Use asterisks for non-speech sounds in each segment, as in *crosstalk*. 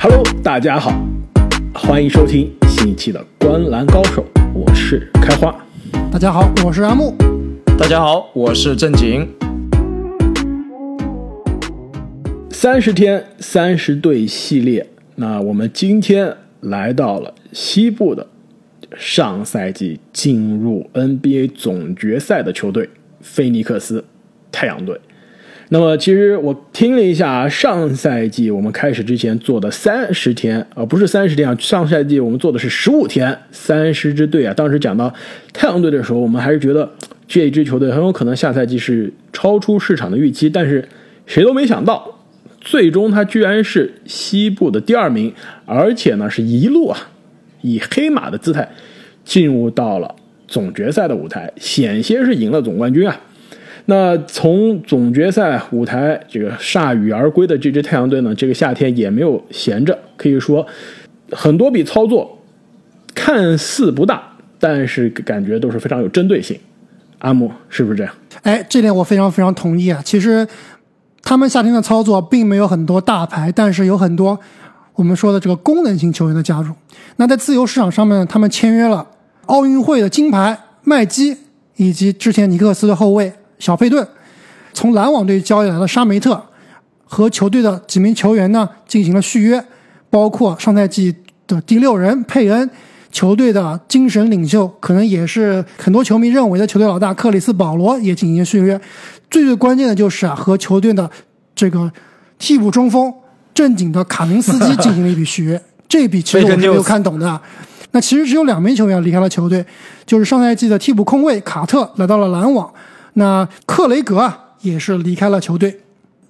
Hello，大家好，欢迎收听新一期的《观篮高手》，我是开花。大家好，我是阿木。大家好，我是正经。三十天三十队系列，那我们今天来到了西部的上赛季进入 NBA 总决赛的球队——菲尼克斯太阳队。那么，其实我听了一下，上赛季我们开始之前做的三十天啊，不是三十天啊，上赛季我们做的是十五天，三十支队啊。当时讲到太阳队的时候，我们还是觉得这一支球队很有可能下赛季是超出市场的预期，但是谁都没想到，最终他居然是西部的第二名，而且呢是一路啊以黑马的姿态进入到了总决赛的舞台，险些是赢了总冠军啊。那从总决赛舞台这个铩羽而归的这支太阳队呢，这个夏天也没有闲着，可以说很多笔操作看似不大，但是感觉都是非常有针对性。阿木是不是这样？哎，这点我非常非常同意啊。其实他们夏天的操作并没有很多大牌，但是有很多我们说的这个功能性球员的加入。那在自由市场上面，他们签约了奥运会的金牌麦基，以及之前尼克斯的后卫。小佩顿从篮网队交易来了沙梅特，和球队的几名球员呢进行了续约，包括上赛季的第六人佩恩，球队的精神领袖，可能也是很多球迷认为的球队老大克里斯保罗也进行续约。最最关键的就是啊，和球队的这个替补中锋正经的卡明斯基进行了一笔续约，*laughs* 这笔其实我是没有看懂的。那其实只有两名球员离开了球队，就是上赛季的替补控卫卡特来到了篮网。那克雷格啊也是离开了球队，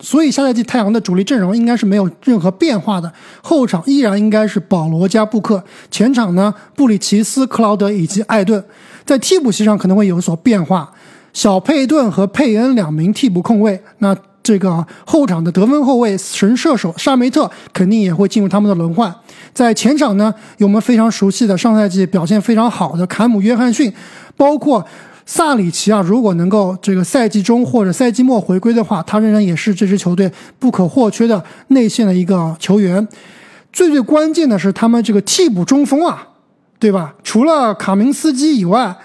所以下赛季太阳的主力阵容应该是没有任何变化的，后场依然应该是保罗加布克，前场呢布里奇斯、克劳德以及艾顿，在替补席上可能会有所变化，小佩顿和佩恩两名替补控卫，那这个后场的得分后卫神射手沙梅特肯定也会进入他们的轮换，在前场呢有我们非常熟悉的上赛季表现非常好的坎姆约翰逊，包括。萨里奇啊，如果能够这个赛季中或者赛季末回归的话，他仍然也是这支球队不可或缺的内线的一个球员。最最关键的是他们这个替补中锋啊，对吧？除了卡明斯基以外，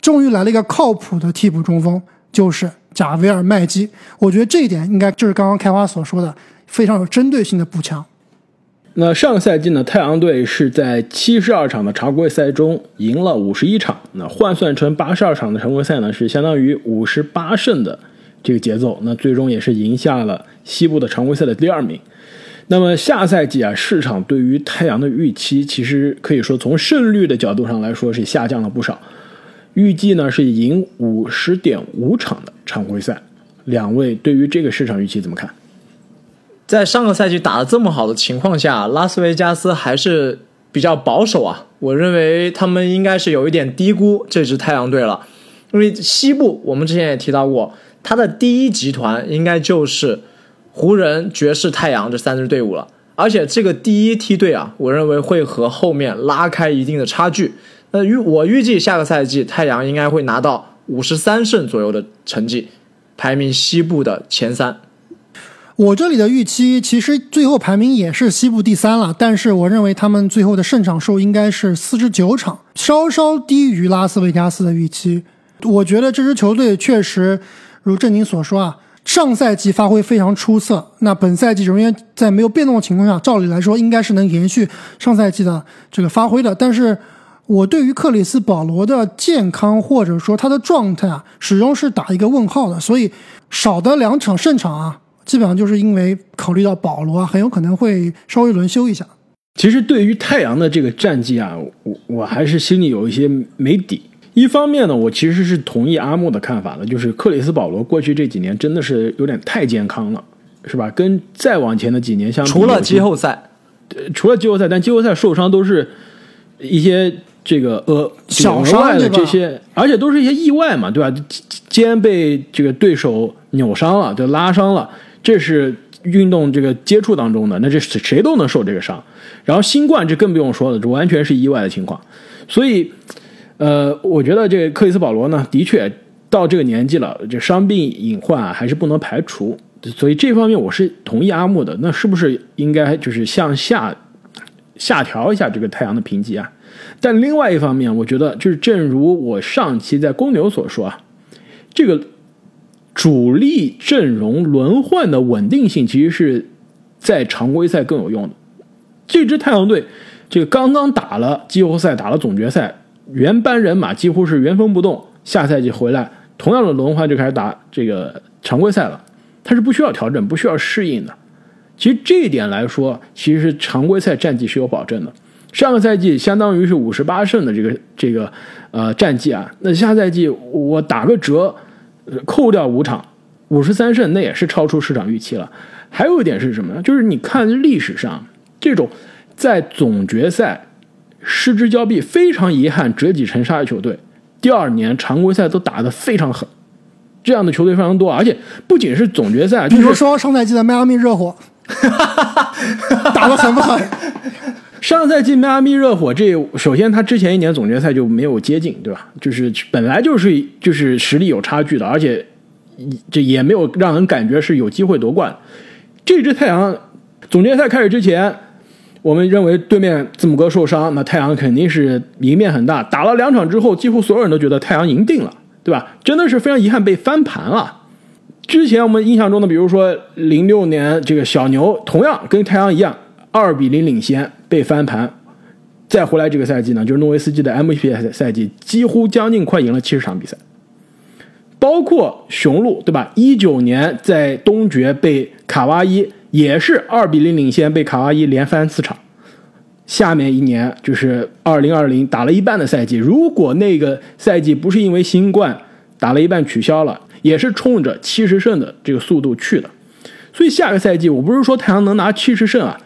终于来了一个靠谱的替补中锋，就是贾维尔麦基。我觉得这一点应该就是刚刚开花所说的非常有针对性的补强。那上赛季呢，太阳队是在七十二场的常规赛中赢了五十一场，那换算成八十二场的常规赛呢，是相当于五十八胜的这个节奏。那最终也是赢下了西部的常规赛的第二名。那么下赛季啊，市场对于太阳的预期，其实可以说从胜率的角度上来说是下降了不少。预计呢是赢五十点五场的常规赛。两位对于这个市场预期怎么看？在上个赛季打得这么好的情况下，拉斯维加斯还是比较保守啊。我认为他们应该是有一点低估这支太阳队了，因为西部我们之前也提到过，他的第一集团应该就是湖人、爵士、太阳这三支队伍了。而且这个第一梯队啊，我认为会和后面拉开一定的差距。那预我预计下个赛季太阳应该会拿到五十三胜左右的成绩，排名西部的前三。我这里的预期其实最后排名也是西部第三了，但是我认为他们最后的胜场数应该是四十九场，稍稍低于拉斯维加斯的预期。我觉得这支球队确实如正经所说啊，上赛季发挥非常出色，那本赛季仍然在没有变动的情况下，照理来说应该是能延续上赛季的这个发挥的。但是我对于克里斯保罗的健康或者说他的状态啊，始终是打一个问号的，所以少的两场胜场啊。基本上就是因为考虑到保罗啊，很有可能会稍微轮休一下。其实对于太阳的这个战绩啊，我我还是心里有一些没底。一方面呢，我其实是同意阿木的看法的，就是克里斯保罗过去这几年真的是有点太健康了，是吧？跟再往前的几年相比，除了季后赛，除了季后赛，但季后赛受伤都是一些这个呃小伤的这些，而且都是一些意外嘛，对吧？肩被这个对手扭伤了，就拉伤了。这是运动这个接触当中的，那这谁都能受这个伤。然后新冠这更不用说了，这完全是意外的情况。所以，呃，我觉得这个克里斯保罗呢，的确到这个年纪了，这伤病隐患，还是不能排除。所以这方面我是同意阿木的。那是不是应该就是向下下调一下这个太阳的评级啊？但另外一方面，我觉得就是正如我上期在公牛所说啊，这个主力阵容轮换的稳定性其实是在常规赛更有用的。这支太阳队，这个刚刚打了季后赛，打了总决赛，原班人马几乎是原封不动，下赛季回来，同样的轮换就开始打这个常规赛了。它是不需要调整、不需要适应的。其实这一点来说，其实常规赛战绩是有保证的。上个赛季相当于是五十八胜的这个这个呃战绩啊，那下赛季我打个折，扣掉五场，五十三胜，那也是超出市场预期了。还有一点是什么呢？就是你看历史上这种在总决赛失之交臂、非常遗憾折戟沉沙的球队，第二年常规赛都打得非常狠。这样的球队非常多，而且不仅是总决赛，比如说上赛季的迈阿密热火，*laughs* 打得很不狠？上赛季迈阿密热火，这首先他之前一年总决赛就没有接近，对吧？就是本来就是就是实力有差距的，而且这也没有让人感觉是有机会夺冠。这支太阳总决赛开始之前，我们认为对面字母哥受伤，那太阳肯定是赢面很大。打了两场之后，几乎所有人都觉得太阳赢定了。对吧？真的是非常遗憾被翻盘了。之前我们印象中的，比如说零六年这个小牛，同样跟太阳一样，二比零领先被翻盘，再回来这个赛季呢，就是诺维斯基的 MVP 赛季，几乎将近快赢了七十场比赛。包括雄鹿，对吧？一九年在东决被卡哇伊也是二比零领先，被卡哇伊连翻四场。下面一年就是二零二零打了一半的赛季，如果那个赛季不是因为新冠打了一半取消了，也是冲着七十胜的这个速度去的。所以下个赛季我不是说太阳能拿七十胜啊，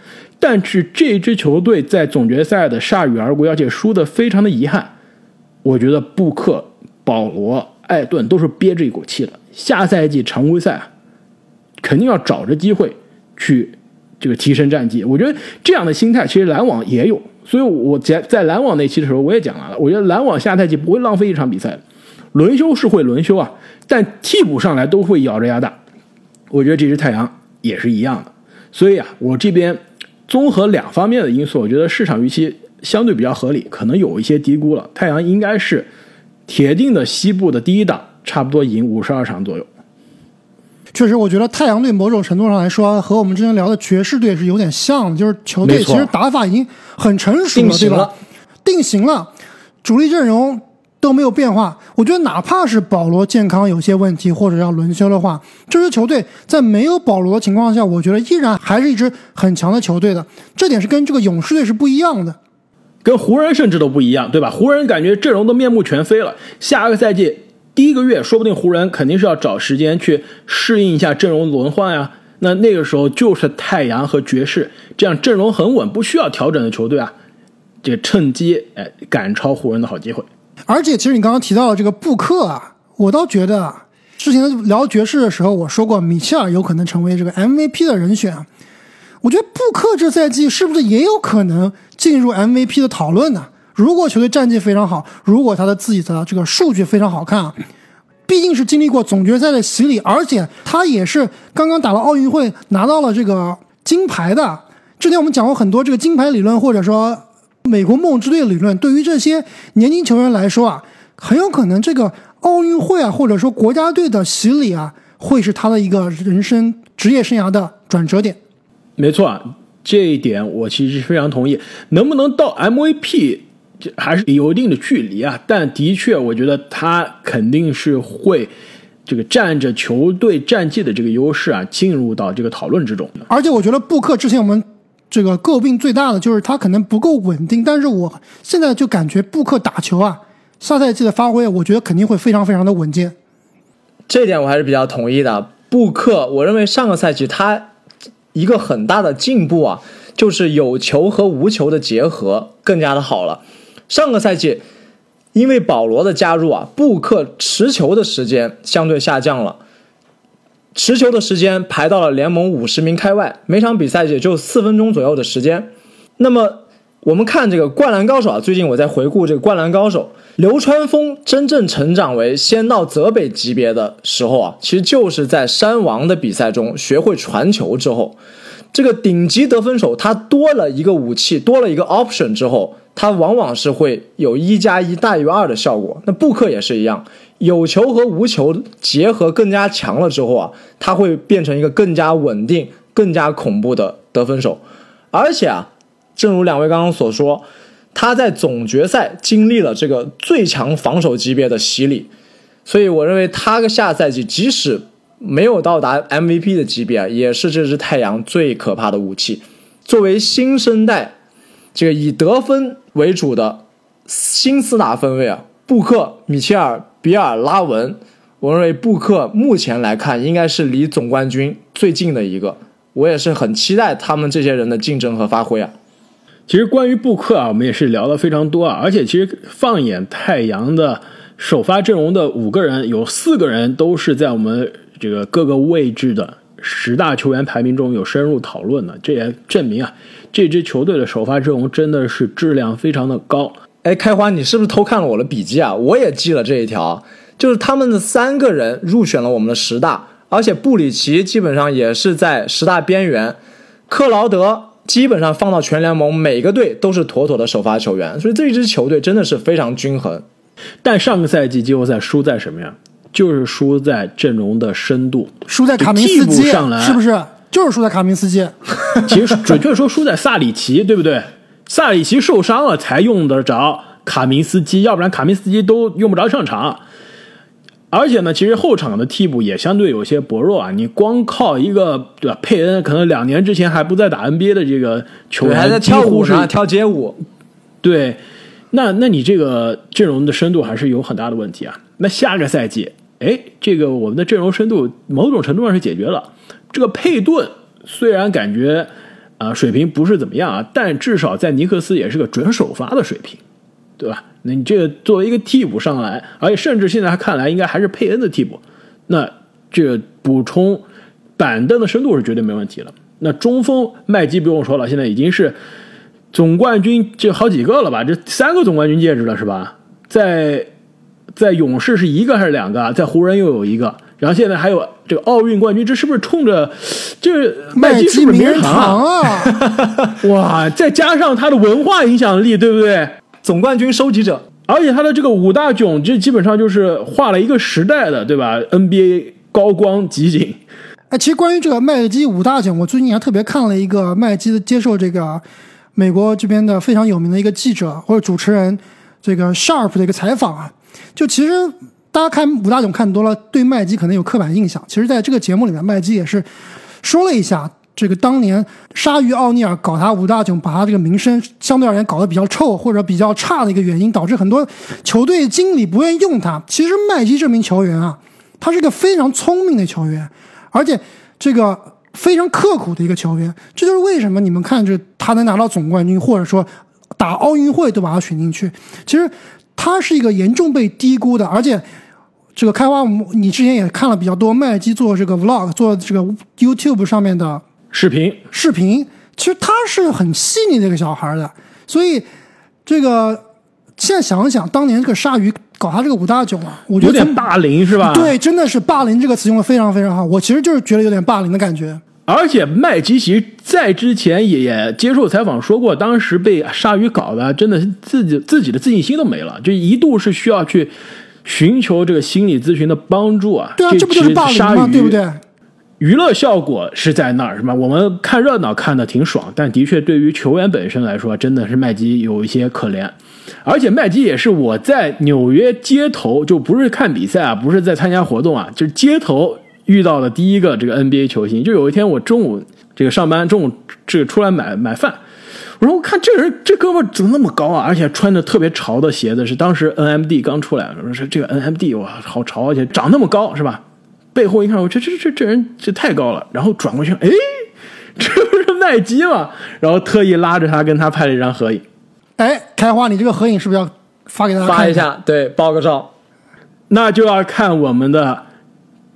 但是这支球队在总决赛的铩羽而归，而且输的非常的遗憾。我觉得布克、保罗、艾顿都是憋着一口气的，下赛季常规赛肯定要找着机会去。这个提升战绩，我觉得这样的心态其实篮网也有，所以我在在篮网那期的时候我也讲了，我觉得篮网下赛季不会浪费一场比赛，轮休是会轮休啊，但替补上来都会咬着牙打。我觉得这支太阳也是一样的，所以啊，我这边综合两方面的因素，我觉得市场预期相对比较合理，可能有一些低估了。太阳应该是铁定的西部的第一档，差不多赢五十二场左右。确实，我觉得太阳队某种程度上来说，和我们之前聊的爵士队是有点像的，就是球队其实打法已经很成熟了，对吧？定型了，主力阵容都没有变化。我觉得哪怕是保罗健康有些问题，或者要轮休的话，这支球队在没有保罗的情况下，我觉得依然还是一支很强的球队的。这点是跟这个勇士队是不一样的，跟湖人甚至都不一样，对吧？湖人感觉阵容都面目全非了，下个赛季。第一个月，说不定湖人肯定是要找时间去适应一下阵容轮换呀。那那个时候就是太阳和爵士这样阵容很稳、不需要调整的球队啊，这个趁机哎赶超湖人的好机会。而且，其实你刚刚提到了这个布克啊，我倒觉得，之前聊爵士的时候我说过，米切尔有可能成为这个 MVP 的人选。我觉得布克这赛季是不是也有可能进入 MVP 的讨论呢？如果球队战绩非常好，如果他的自己的这个数据非常好看啊，毕竟是经历过总决赛的洗礼，而且他也是刚刚打了奥运会拿到了这个金牌的。之前我们讲过很多这个金牌理论，或者说美国梦之队理论，对于这些年轻球员来说啊，很有可能这个奥运会啊，或者说国家队的洗礼啊，会是他的一个人生职业生涯的转折点。没错，这一点我其实非常同意。能不能到 MVP？还是有一定的距离啊，但的确，我觉得他肯定是会这个占着球队战绩的这个优势啊，进入到这个讨论之中。而且，我觉得布克之前我们这个诟病最大的就是他可能不够稳定，但是我现在就感觉布克打球啊，下赛季的发挥，我觉得肯定会非常非常的稳健。这点我还是比较同意的。布克，我认为上个赛季他一个很大的进步啊，就是有球和无球的结合更加的好了。上个赛季，因为保罗的加入啊，布克持球的时间相对下降了，持球的时间排到了联盟五十名开外，每场比赛也就四分钟左右的时间。那么我们看这个《灌篮高手》啊，最近我在回顾这个《灌篮高手》，流川枫真正成长为仙道泽北级别的时候啊，其实就是在山王的比赛中学会传球之后。这个顶级得分手，他多了一个武器，多了一个 option 之后，他往往是会有一加一大于二的效果。那布克也是一样，有球和无球结合更加强了之后啊，他会变成一个更加稳定、更加恐怖的得分手。而且啊，正如两位刚刚所说，他在总决赛经历了这个最强防守级别的洗礼，所以我认为他个下赛季即使。没有到达 MVP 的级别啊，也是这支太阳最可怕的武器。作为新生代，这个以得分为主的新四大分位啊，布克、米切尔、比尔、拉文，我认为布克目前来看应该是离总冠军最近的一个。我也是很期待他们这些人的竞争和发挥啊。其实关于布克啊，我们也是聊了非常多啊，而且其实放眼太阳的首发阵容的五个人，有四个人都是在我们。这个各个位置的十大球员排名中有深入讨论的，这也证明啊，这支球队的首发阵容真的是质量非常的高。哎，开花，你是不是偷看了我的笔记啊？我也记了这一条，就是他们的三个人入选了我们的十大，而且布里奇基本上也是在十大边缘，克劳德基本上放到全联盟每个队都是妥妥的首发球员，所以这一支球队真的是非常均衡。但上个赛季季后赛输在什么呀？就是输在阵容的深度，输在卡明斯基上来是不是？就是输在卡明斯基。*laughs* 其实准确说输在萨里奇，对不对？萨里奇受伤了才用得着卡明斯基，要不然卡明斯基都用不着上场。而且呢，其实后场的替补也相对有些薄弱啊。你光靠一个对吧？佩恩可能两年之前还不在打 NBA 的这个球员，还在跳舞呢，跳街舞。对，那那你这个阵容的深度还是有很大的问题啊。那下个赛季。哎，这个我们的阵容深度某种程度上是解决了。这个佩顿虽然感觉啊水平不是怎么样啊，但至少在尼克斯也是个准首发的水平，对吧？那你这个作为一个替补上来，而且甚至现在看来应该还是佩恩的替补，那这补充板凳的深度是绝对没问题了。那中锋麦基不用说了，现在已经是总冠军就好几个了吧？这三个总冠军戒指了是吧？在。在勇士是一个还是两个？在湖人又有一个，然后现在还有这个奥运冠军，这是不是冲着这麦基是不是名人堂啊？*laughs* 哇！再加上他的文化影响力，对不对？总冠军收集者，而且他的这个五大囧，这基本上就是画了一个时代的，对吧？NBA 高光集锦。哎，其实关于这个麦基五大囧，我最近还特别看了一个麦基的接受这个美国这边的非常有名的一个记者或者主持人这个 Sharp 的一个采访啊。就其实大家看武大囧看多了，对麦基可能有刻板印象。其实，在这个节目里面，麦基也是说了一下，这个当年鲨鱼奥尼尔搞他武大囧，把他这个名声相对而言搞得比较臭或者比较差的一个原因，导致很多球队经理不愿意用他。其实麦基这名球员啊，他是个非常聪明的球员，而且这个非常刻苦的一个球员。这就是为什么你们看着他能拿到总冠军，或者说打奥运会都把他选进去。其实。他是一个严重被低估的，而且这个开花，你之前也看了比较多麦基做这个 vlog，做这个 YouTube 上面的视频。视频其实他是很细腻的一个小孩的，所以这个现在想想，当年这个鲨鱼搞他这个五大囧啊，我觉得有点霸凌是吧？对，真的是霸凌这个词用的非常非常好，我其实就是觉得有点霸凌的感觉。而且麦基其实在之前也也接受采访说过，当时被鲨鱼搞的，真的是自己自己的自信心都没了，就一度是需要去寻求这个心理咨询的帮助啊。对啊，这不就是霸凌吗？对不对？娱乐效果是在那儿，是吧？我们看热闹看的挺爽，但的确对于球员本身来说，真的是麦基有一些可怜。而且麦基也是我在纽约街头，就不是看比赛啊，不是在参加活动啊，就是街头。遇到的第一个这个 NBA 球星，就有一天我中午这个上班，中午这个出来买买饭，我说我看这人这哥们怎么那么高啊，而且穿着特别潮的鞋子，是当时 NMD 刚出来，我说这个 NMD 哇好潮，而且长那么高是吧？背后一看，我这这这这人这太高了，然后转过去，哎，*laughs* 这不是麦基吗？然后特意拉着他跟他拍了一张合影。哎，开花，你这个合影是不是要发给大家发一下？对，爆个照。那就要看我们的。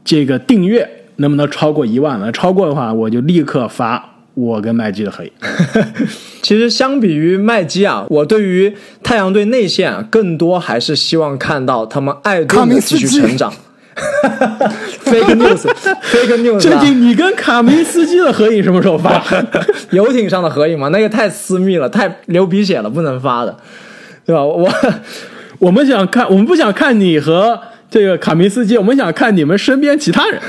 这个订阅能不能超过一万了？超过的话，我就立刻发我跟麦基的合影。*laughs* 其实相比于麦基啊，我对于太阳队内线啊，更多还是希望看到他们艾顿的继续成长。*laughs* fake news，fake news。最近你跟卡明斯基的合影什么时候发？*laughs* 游艇上的合影吗？那个太私密了，太流鼻血了，不能发的，对吧？我我们想看，我们不想看你和这个卡明斯基，我们想看你们身边其他人。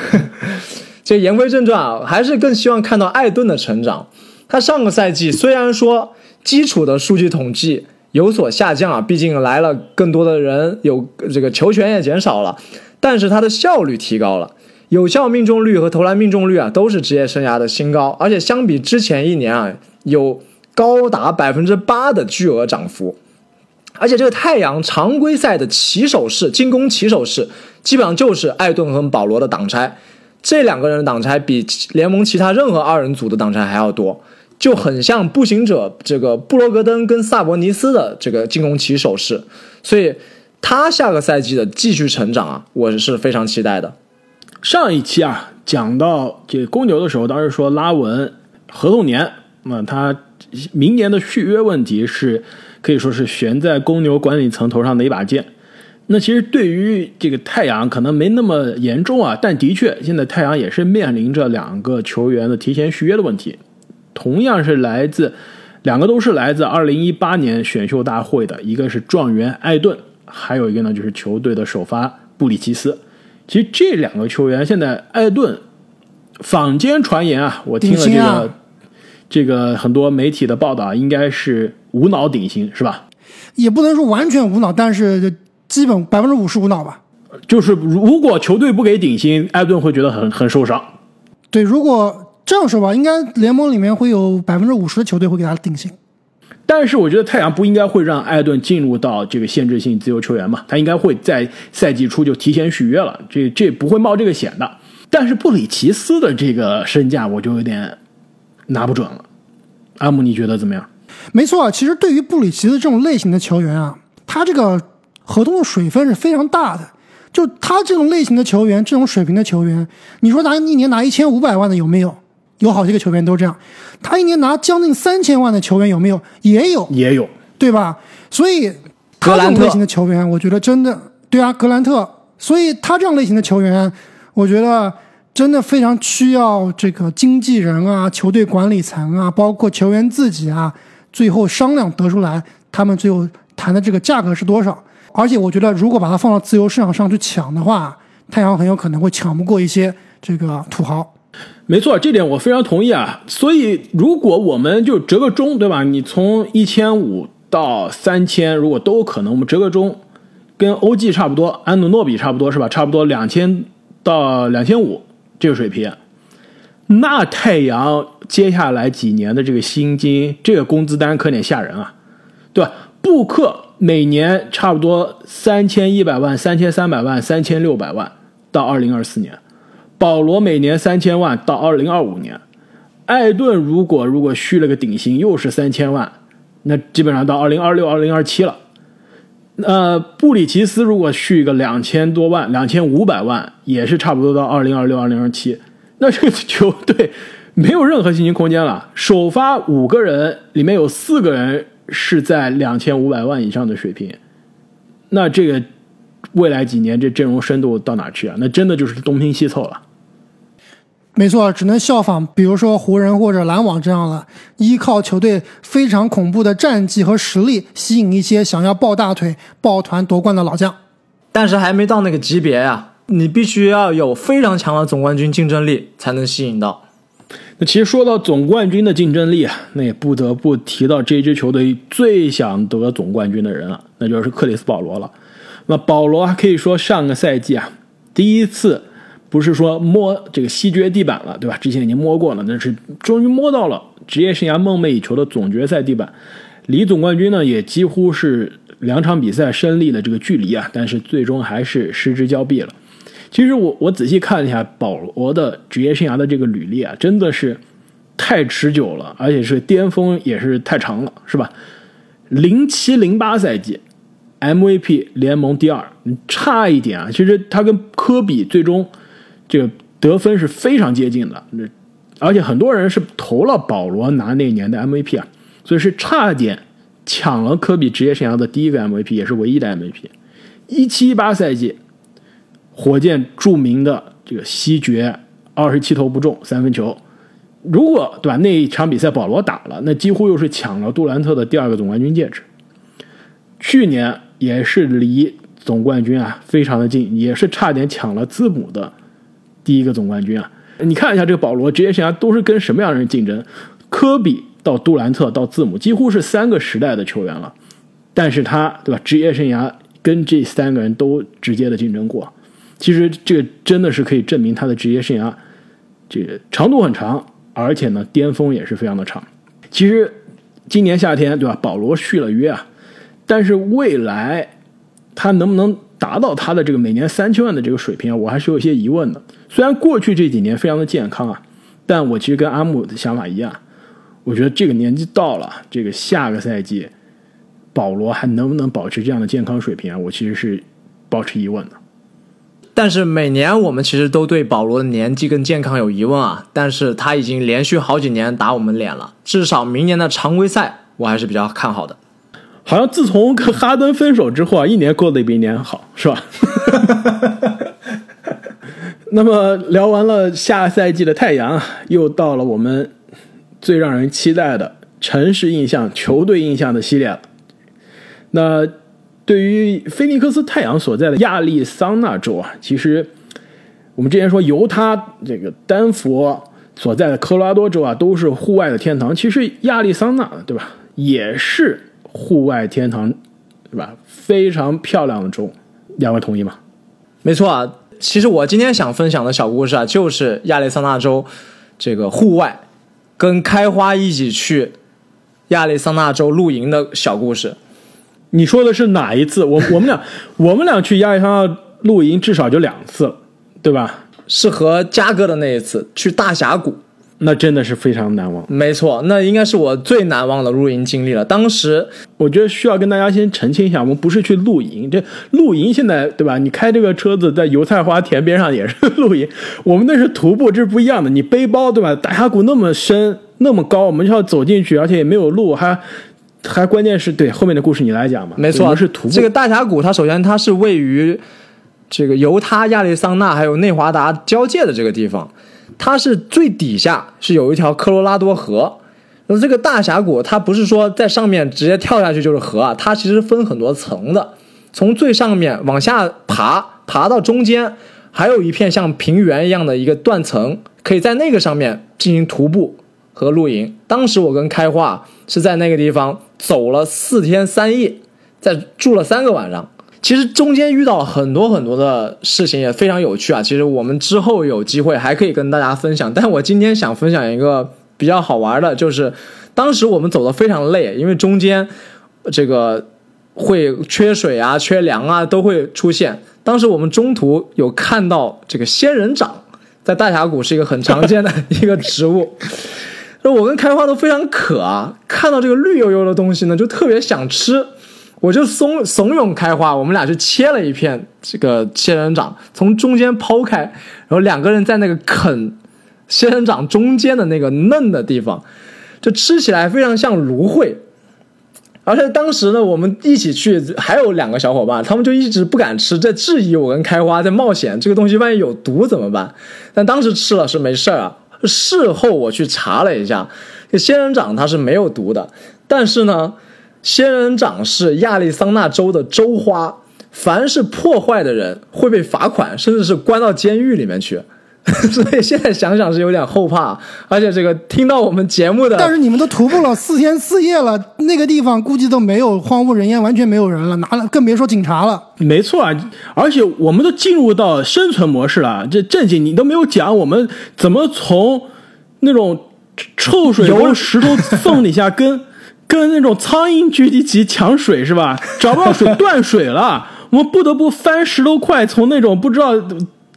这言归正传啊，还是更希望看到艾顿的成长。他上个赛季虽然说基础的数据统计有所下降啊，毕竟来了更多的人，有这个球权也减少了。但是他的效率提高了，有效命中率和投篮命中率啊都是职业生涯的新高，而且相比之前一年啊有高达百分之八的巨额涨幅，而且这个太阳常规赛的起手式进攻起手式基本上就是艾顿和保罗的挡拆，这两个人的挡拆比联盟其他任何二人组的挡拆还要多，就很像步行者这个布罗格登跟萨博尼斯的这个进攻起手式，所以。他下个赛季的继续成长啊，我是非常期待的。上一期啊，讲到这公牛的时候，当时说拉文合同年，那他明年的续约问题是可以说是悬在公牛管理层头上的一把剑。那其实对于这个太阳可能没那么严重啊，但的确现在太阳也是面临着两个球员的提前续约的问题，同样是来自两个都是来自二零一八年选秀大会的，一个是状元艾顿。还有一个呢，就是球队的首发布里奇斯。其实这两个球员现在，艾顿坊间传言啊，我听了这个这个很多媒体的报道，应该是无脑顶薪，是吧？也不能说完全无脑，但是基本百分之五十无脑吧。就是如果球队不给顶薪，艾顿会觉得很很受伤。对，如果这样说吧，应该联盟里面会有百分之五十的球队会给他顶薪。但是我觉得太阳不应该会让艾顿进入到这个限制性自由球员嘛，他应该会在赛季初就提前续约了，这这不会冒这个险的。但是布里奇斯的这个身价我就有点拿不准了。阿姆，你觉得怎么样？没错，其实对于布里奇斯这种类型的球员啊，他这个合同的水分是非常大的。就他这种类型的球员，这种水平的球员，你说拿一年拿一千五百万的有没有？有好几个球员都这样，他一年拿将近三千万的球员有没有？也有，也有，对吧？所以他这种类型的球员，我觉得真的对啊，格兰特。所以他这样类型的球员，我觉得真的非常需要这个经纪人啊、球队管理层啊，包括球员自己啊，最后商量得出来，他们最后谈的这个价格是多少。而且我觉得，如果把它放到自由市场上去抢的话，太阳很有可能会抢不过一些这个土豪。没错，这点我非常同意啊。所以，如果我们就折个中，对吧？你从一千五到三千，如果都有可能，我们折个中，跟欧 G 差不多，安努诺比差不多，是吧？差不多两千到两千五这个水平。那太阳接下来几年的这个薪金，这个工资单可点吓人啊，对吧？布克每年差不多三千一百万、三千三百万、三千六百万，到二零二四年。保罗每年三千万到二零二五年，艾顿如果如果续了个顶薪又是三千万，那基本上到二零二六二零二七了。呃，布里奇斯如果续个两千多万两千五百万，也是差不多到二零二六二零二七。那这个球队没有任何薪金空间了。首发五个人里面有四个人是在两千五百万以上的水平，那这个未来几年这阵容深度到哪去啊？那真的就是东拼西凑了。没错，只能效仿，比如说湖人或者篮网这样了，依靠球队非常恐怖的战绩和实力，吸引一些想要抱大腿、抱团夺冠的老将。但是还没到那个级别呀，你必须要有非常强的总冠军竞争力，才能吸引到。那其实说到总冠军的竞争力啊，那也不得不提到这支球队最想得总冠军的人了，那就是克里斯保罗了。那保罗可以说上个赛季啊，第一次。不是说摸这个西决地板了，对吧？之前已经摸过了，那是终于摸到了职业生涯梦寐以求的总决赛地板，离总冠军呢也几乎是两场比赛胜利的这个距离啊，但是最终还是失之交臂了。其实我我仔细看了一下保罗的职业生涯的这个履历啊，真的是太持久了，而且是巅峰也是太长了，是吧？零七零八赛季 MVP 联盟第二，差一点啊，其实他跟科比最终。这个得分是非常接近的，而且很多人是投了保罗拿那年的 MVP 啊，所以是差点抢了科比职业生涯的第一个 MVP，也是唯一的 MVP。一七一八赛季，火箭著名的这个西决二十七投不中三分球，如果对吧那一场比赛保罗打了，那几乎又是抢了杜兰特的第二个总冠军戒指。去年也是离总冠军啊非常的近，也是差点抢了字母的第一个总冠军啊。你看一下这个保罗职业生涯都是跟什么样的人竞争？科比到杜兰特到字母，几乎是三个时代的球员了。但是他对吧？职业生涯跟这三个人都直接的竞争过。其实这个真的是可以证明他的职业生涯这个长度很长，而且呢巅峰也是非常的长。其实今年夏天对吧？保罗续了约啊，但是未来他能不能达到他的这个每年三千万的这个水平啊？我还是有一些疑问的。虽然过去这几年非常的健康啊，但我其实跟阿木的想法一样，我觉得这个年纪到了，这个下个赛季保罗还能不能保持这样的健康水平啊？我其实是保持疑问的。但是每年我们其实都对保罗的年纪跟健康有疑问啊，但是他已经连续好几年打我们脸了，至少明年的常规赛我还是比较看好的。好像自从跟哈登分手之后啊，一年过得比一年好，是吧？*laughs* 那么聊完了下赛季的太阳，又到了我们最让人期待的城市印象、球队印象的系列了。那对于菲尼克斯太阳所在的亚利桑那州啊，其实我们之前说犹他、这个丹佛所在的科罗拉多州啊，都是户外的天堂。其实亚利桑那，对吧，也是户外天堂，对吧？非常漂亮的州，两位同意吗？没错啊。其实我今天想分享的小故事啊，就是亚利桑那州这个户外跟开花一起去亚利桑那州露营的小故事。你说的是哪一次？我我们俩我们俩去亚利桑那露营至少就两次了，对吧？是和嘉哥的那一次去大峡谷。那真的是非常难忘，没错，那应该是我最难忘的露营经历了。当时我觉得需要跟大家先澄清一下，我们不是去露营，这露营现在对吧？你开这个车子在油菜花田边上也是露营，我们那是徒步，这是不一样的。你背包对吧？大峡谷那么深那么高，我们就要走进去，而且也没有路，还还关键是对后面的故事你来讲嘛？没错，是徒步。这个大峡谷它首先它是位于这个犹他、亚利桑那还有内华达交界的这个地方。它是最底下是有一条科罗拉多河，那这个大峡谷它不是说在上面直接跳下去就是河啊，它其实分很多层的，从最上面往下爬，爬到中间，还有一片像平原一样的一个断层，可以在那个上面进行徒步和露营。当时我跟开化是在那个地方走了四天三夜，在住了三个晚上。其实中间遇到了很多很多的事情，也非常有趣啊。其实我们之后有机会还可以跟大家分享。但我今天想分享一个比较好玩的，就是当时我们走的非常累，因为中间这个会缺水啊、缺粮啊都会出现。当时我们中途有看到这个仙人掌，在大峡谷是一个很常见的一个植物。那我跟开花都非常渴啊，看到这个绿油油的东西呢，就特别想吃。我就怂怂恿开花，我们俩去切了一片这个仙人掌，从中间剖开，然后两个人在那个啃仙人掌中间的那个嫩的地方，就吃起来非常像芦荟。而且当时呢，我们一起去还有两个小伙伴，他们就一直不敢吃，在质疑我跟开花，在冒险，这个东西万一有毒怎么办？但当时吃了是没事儿啊。事后我去查了一下，仙人掌它是没有毒的，但是呢。仙人掌是亚利桑那州的州花，凡是破坏的人会被罚款，甚至是关到监狱里面去。*laughs* 所以现在想想是有点后怕，而且这个听到我们节目的，但是你们都徒步了四天四夜了，那个地方估计都没有荒无人烟，完全没有人了，拿了更别说警察了。没错啊，而且我们都进入到生存模式了。这正经你都没有讲，我们怎么从那种臭水沟石头缝底下跟。*laughs* 跟那种苍蝇聚集集抢水是吧？找不到水断水了，*laughs* 我们不得不翻石头块从那种不知道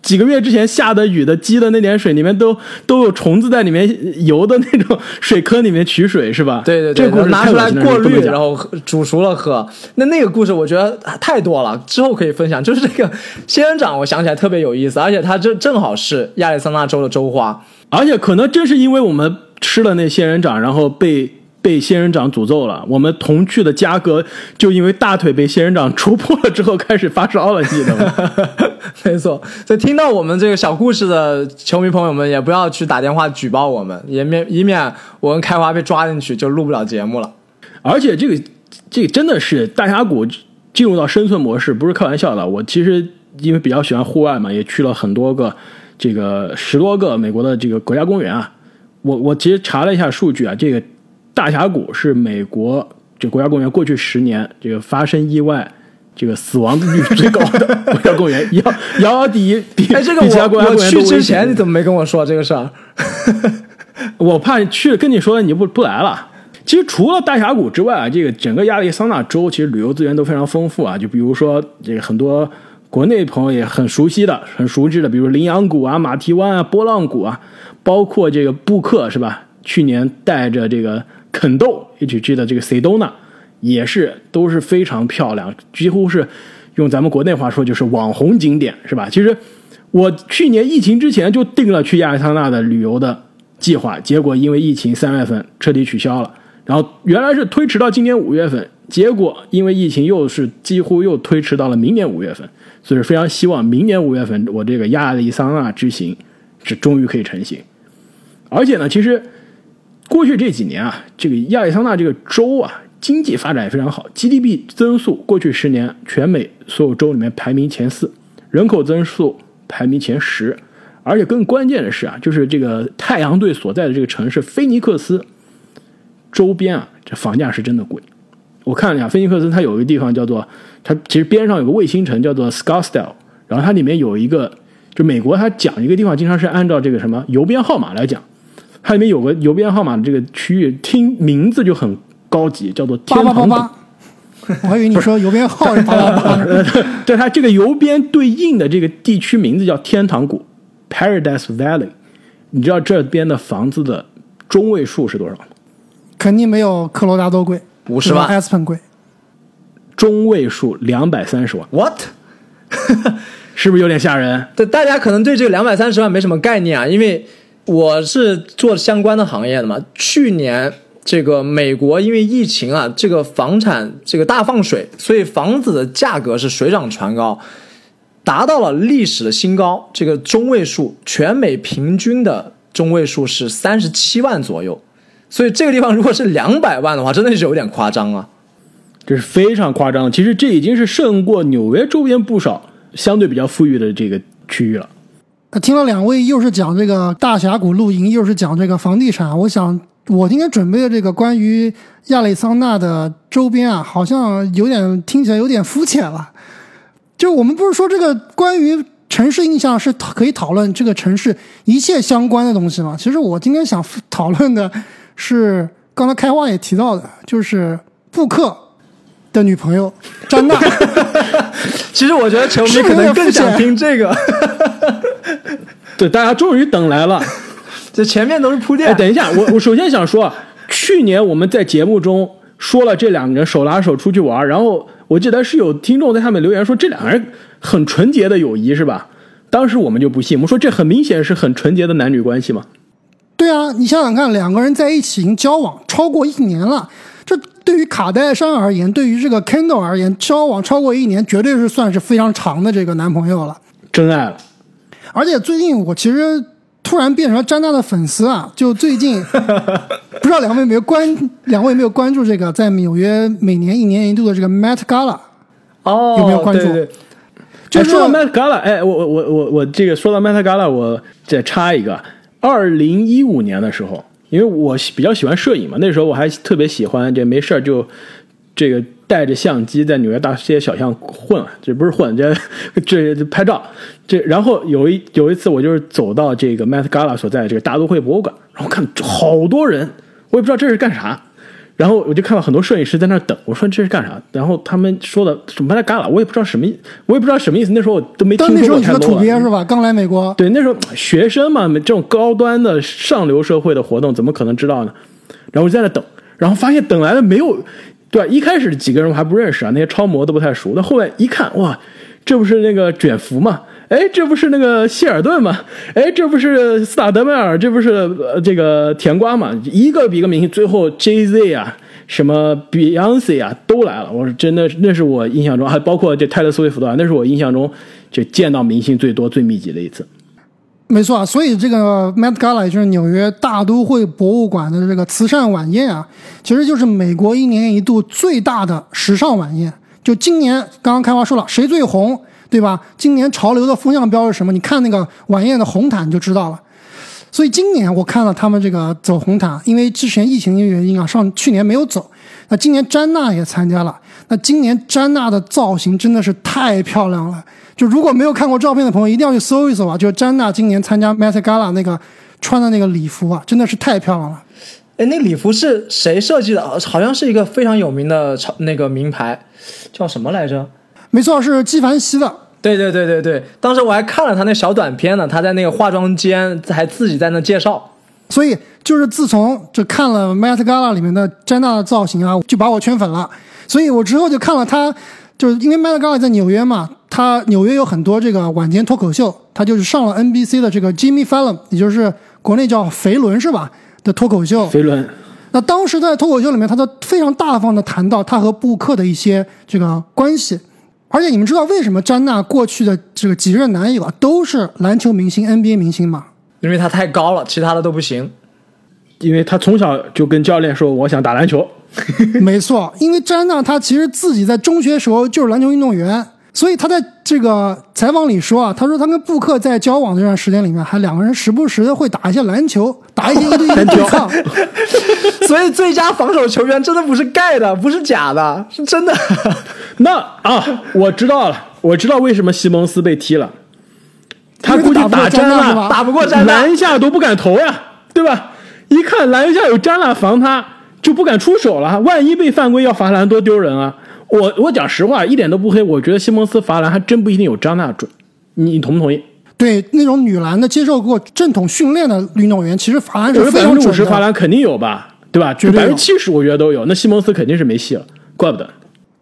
几个月之前下的雨的积的那点水里面都都有虫子在里面游的那种水坑里面取水是吧？对对对，这个故事拿出来过滤，然后煮熟了喝。那那个故事我觉得太多了，之后可以分享。就是这个仙人掌，我想起来特别有意思，而且它这正好是亚利桑那州的州花。而且可能正是因为我们吃了那仙人掌，然后被被仙人掌诅咒了。我们同去的嘉哥就因为大腿被仙人掌戳破了之后开始发烧了，记得吗？*laughs* 没错，所以听到我们这个小故事的球迷朋友们，也不要去打电话举报我们，以免以免我跟开花被抓进去就录不了节目了。而且这个这个真的是大峡谷进入到生存模式，不是开玩笑的。我其实因为比较喜欢户外嘛，也去了很多个这个十多个美国的这个国家公园啊。我我其实查了一下数据啊，这个大峡谷是美国这国家公园过去十年这个发生意外。这个死亡率最高的 *laughs* 国家公园，遥遥遥第一，比哎，这个我去之前你怎么没跟我说这个事儿？*laughs* *laughs* 我怕去了跟你说了你就不不来了。其实除了大峡谷之外啊，这个整个亚利桑那州其实旅游资源都非常丰富啊。就比如说这个很多国内朋友也很熟悉的、很熟知的，比如羚羊谷啊、马蹄湾啊、波浪谷啊，包括这个布克是吧？去年带着这个肯豆，H G 的这个 Sedona，也是都是非常漂亮，几乎是用咱们国内话说就是网红景点是吧？其实我去年疫情之前就定了去亚利桑那的旅游的计划，结果因为疫情三月份彻底取消了。然后原来是推迟到今年五月份，结果因为疫情又是几乎又推迟到了明年五月份，所以非常希望明年五月份我这个亚利桑那之行是终于可以成行。而且呢，其实过去这几年啊，这个亚利桑那这个州啊，经济发展也非常好，GDP 增速过去十年全美所有州里面排名前四，人口增速排名前十，而且更关键的是啊，就是这个太阳队所在的这个城市菲尼克斯周边啊，这房价是真的贵。我看了一下，菲尼克斯它有一个地方叫做，它其实边上有个卫星城叫做 Scottsdale，然后它里面有一个，就美国它讲一个地方经常是按照这个什么邮编号码来讲，它里面有个邮编号码的这个区域，听名字就很高级，叫做天堂八，*laughs* 我还以为你说邮编号是八八八 *laughs* 对它这个邮编对应的这个地区名字叫天堂谷 （Paradise Valley）。你知道这边的房子的中位数是多少吗？肯定没有科罗拉多贵，五十万，Aspen 贵。中位数两百三十万，What？*laughs* 是不是有点吓人？对，大家可能对这个两百三十万没什么概念啊，因为我是做相关的行业的嘛。去年这个美国因为疫情啊，这个房产这个大放水，所以房子的价格是水涨船高，达到了历史的新高。这个中位数，全美平均的中位数是三十七万左右，所以这个地方如果是两百万的话，真的是有点夸张啊。这是非常夸张。其实这已经是胜过纽约周边不少相对比较富裕的这个区域了。听了两位又是讲这个大峡谷露营，又是讲这个房地产，我想我今天准备的这个关于亚利桑那的周边啊，好像有点听起来有点肤浅了。就我们不是说这个关于城市印象是可以讨论这个城市一切相关的东西吗？其实我今天想讨论的是刚才开花也提到的，就是布克的女朋友张娜。*laughs* 其实我觉得球迷是不是可能更想听这个，*laughs* 对，大家终于等来了。这前面都是铺哎，垫。等一下，我我首先想说，啊，去年我们在节目中说了这两个人手拉手出去玩，然后我记得是有听众在下面留言说这两个人很纯洁的友谊是吧？当时我们就不信，我们说这很明显是很纯洁的男女关系嘛。对啊，你想想看，两个人在一起已经交往超过一年了，这对于卡戴珊而言，对于这个 Kendall 而言，交往超过一年，绝对是算是非常长的这个男朋友了。真爱了，而且最近我其实突然变成了詹娜的粉丝啊，就最近 *laughs* 不知道两位有没有关，两位有没有关注这个在纽约每年一年一度的这个 Met Gala？哦，有没有关注对对说到 Met Gala，哎，我我我我我这个说到 Met Gala，我再插一个，二零一五年的时候，因为我比较喜欢摄影嘛，那时候我还特别喜欢这没事儿就这个带着相机在纽约大街小巷混啊，这不是混，这这 *laughs* 这拍照。这然后有一有一次我就是走到这个 Met Gala 所在的这个大都会博物馆，然后看好多人，我也不知道这是干啥。然后我就看到很多摄影师在那儿等，我说这是干啥？然后他们说的什么来干了，我也不知道什么意，我也不知道什么意思。那时候我都没听但那时候你是个土。鳖是吧？刚来美国，对，那时候学生嘛，这种高端的上流社会的活动，怎么可能知道呢？然后我就在那等，然后发现等来了没有，对吧？一开始几个人我还不认识啊，那些超模都不太熟。那后来一看，哇，这不是那个卷福嘛？哎，这不是那个谢尔顿吗？哎，这不是斯塔德迈尔？这不是呃这个甜瓜吗？一个比一个明星，最后 Jay Z 啊，什么 Beyonce 啊都来了。我说真的，那是我印象中，还包括这泰勒·斯威夫特，那是我印象中就见到明星最多、最密集的一次。没错啊。所以这个 Met Gala 就是纽约大都会博物馆的这个慈善晚宴啊，其实就是美国一年一度最大的时尚晚宴。就今年刚刚开花说了，谁最红，对吧？今年潮流的风向标是什么？你看那个晚宴的红毯你就知道了。所以今年我看了他们这个走红毯，因为之前疫情的原因啊，上去年没有走。那今年詹娜也参加了。那今年詹娜的造型真的是太漂亮了，就如果没有看过照片的朋友，一定要去搜一搜啊！就是詹娜今年参加 Met Gala 那个穿的那个礼服啊，真的是太漂亮了。哎，那礼服是谁设计的？呃好像是一个非常有名的潮那个名牌，叫什么来着？没错，是纪梵希的。对对对对对，当时我还看了他那小短片呢，他在那个化妆间还自己在那介绍。所以就是自从就看了 Met Gala 里面的詹娜的造型啊，就把我圈粉了。所以我之后就看了他，就是因为 Met Gala 在纽约嘛，他纽约有很多这个晚间脱口秀，他就是上了 NBC 的这个 Jimmy Fallon，也就是国内叫肥伦是吧的脱口秀。肥伦，那当时在脱口秀里面，他都非常大方的谈到他和布克的一些这个关系，而且你们知道为什么詹娜过去的这个几任男友啊都是篮球明星、NBA 明星吗？因为他太高了，其他的都不行。因为他从小就跟教练说，我想打篮球。*laughs* 没错，因为詹娜她其实自己在中学时候就是篮球运动员，所以她在这个采访里说啊，她说她跟布克在交往这段时间里面，还两个人时不时的会打一些篮球，*laughs* 打一些一对一的对抗。*laughs* 所以最佳防守球员真的不是盖的，不是假的，是真的。那啊，我知道了，我知道为什么西蒙斯被踢了。他估计打不过詹詹娜娜是吧打不过詹娜篮下都不敢投呀，对吧？一看篮下有詹娜防他，就不敢出手了。万一被犯规要罚篮，多丢人啊！我我讲实话，一点都不黑。我觉得西蒙斯罚篮还真不一定有詹娜准，你你同不同意？对那种女篮的接受过正统训练的运动员，其实罚篮我觉得是非百分之五十。罚篮肯定有吧，对吧？绝对有百分之七十我觉得都有。那西蒙斯肯定是没戏了，怪不得。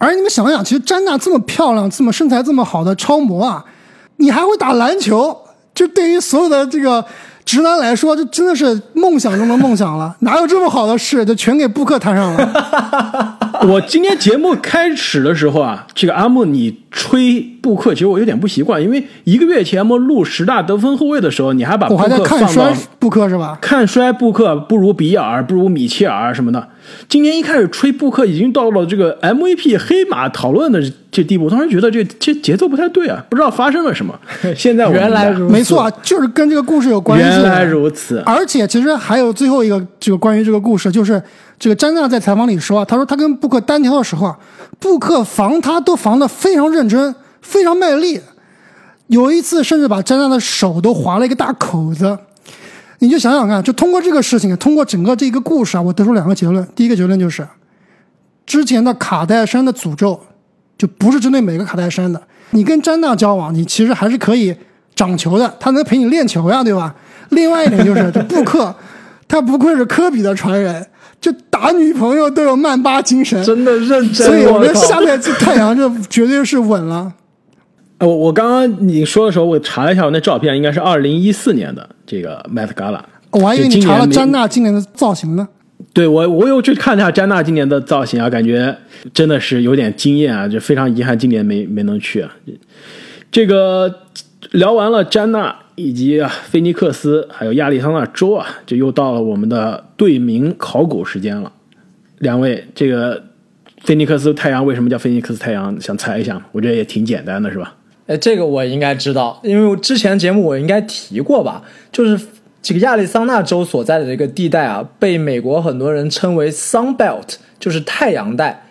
而你们想想，其实詹娜这么漂亮、这么身材这么好的超模啊，你还会打篮球，就对于所有的这个直男来说，这真的是梦想中的梦想了。*laughs* 哪有这么好的事？就全给布克摊上了。*laughs* 我今天节目开始的时候啊，这个阿木你吹布克，其实我有点不习惯，因为一个月前我们录十大得分后卫的时候，你还把布克放看衰到布克是吧？看衰布克不如比尔，不如米切尔什么的。今天一开始吹布克，已经到了这个 MVP 黑马讨论的这地步，当时觉得这这节奏不太对啊，不知道发生了什么。*laughs* 现在我原来如此没错啊，就是跟这个故事有关系。原来如此。而且其实还有最后一个这个关于这个故事，就是这个詹娜在采访里说啊，他说他跟布克单挑的时候啊，布克防他都防得非常认认真，非常卖力，有一次甚至把詹娜的手都划了一个大口子。你就想想看，就通过这个事情，通过整个这个故事啊，我得出两个结论。第一个结论就是，之前的卡戴珊的诅咒就不是针对每个卡戴珊的。你跟詹娜交往，你其实还是可以长球的，他能陪你练球呀，对吧？另外一点就是，这布克，他不愧是科比的传人，就打女朋友都有曼巴精神，真的认真。所以我觉得下面这太阳这绝对是稳了。呃我我刚刚你说的时候，我查了一下，我那照片应该是二零一四年的这个 Met Gala。我还以为你查了詹娜今年的造型呢。对我，我有去看一下詹娜今年的造型啊，感觉真的是有点惊艳啊，就非常遗憾今年没没能去啊。这个聊完了詹娜以及菲尼克斯，还有亚利桑那州啊，就又到了我们的队名考古时间了。两位，这个菲尼克斯太阳为什么叫菲尼克斯太阳？想猜一下？我觉得也挺简单的，是吧？哎，这个我应该知道，因为我之前节目我应该提过吧，就是这个亚利桑那州所在的这个地带啊，被美国很多人称为 Sun Belt，就是太阳带，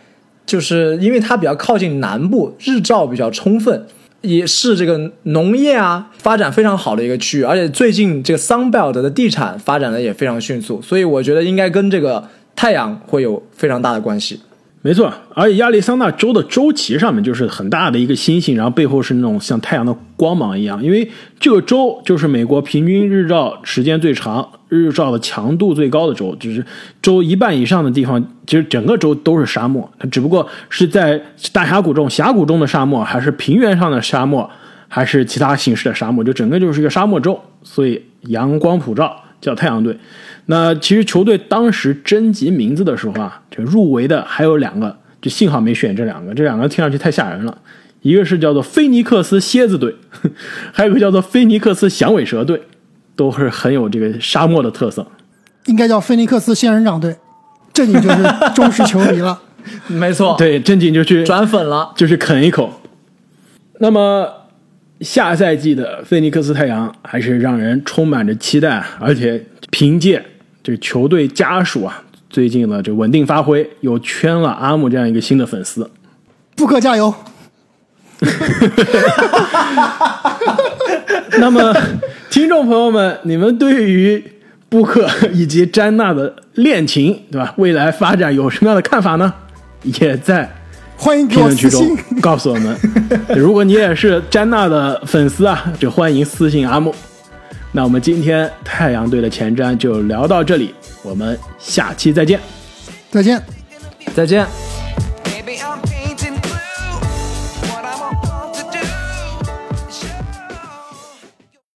就是因为它比较靠近南部，日照比较充分，也是这个农业啊发展非常好的一个区域，而且最近这个 Sun Belt 的地产发展的也非常迅速，所以我觉得应该跟这个太阳会有非常大的关系。没错，而且亚利桑那州的州旗上面就是很大的一个星星，然后背后是那种像太阳的光芒一样。因为这个州就是美国平均日照时间最长、日照的强度最高的州，就是州一半以上的地方，其实整个州都是沙漠，它只不过是在大峡谷中、峡谷中的沙漠，还是平原上的沙漠，还是其他形式的沙漠，就整个就是一个沙漠州，所以阳光普照，叫太阳队。那其实球队当时征集名字的时候啊，这入围的还有两个，就幸好没选这两个，这两个听上去太吓人了。一个是叫做菲尼克斯蝎子队，*laughs* 还有一个叫做菲尼克斯响尾蛇队，都是很有这个沙漠的特色。应该叫菲尼克斯仙人掌队，这你就是忠实球迷了。*laughs* 没错，对，正经就去转粉了，就去啃一口。那么下赛季的菲尼克斯太阳还是让人充满着期待，而且凭借。这个球队家属啊，最近呢这稳定发挥，又圈了阿木这样一个新的粉丝。布克加油！*laughs* 那么，听众朋友们，你们对于布克以及詹娜的恋情，对吧？未来发展有什么样的看法呢？也在欢迎评论区中告诉我们。如果你也是詹娜的粉丝啊，就欢迎私信阿木。那我们今天太阳队的前瞻就聊到这里，我们下期再见，再见，再见。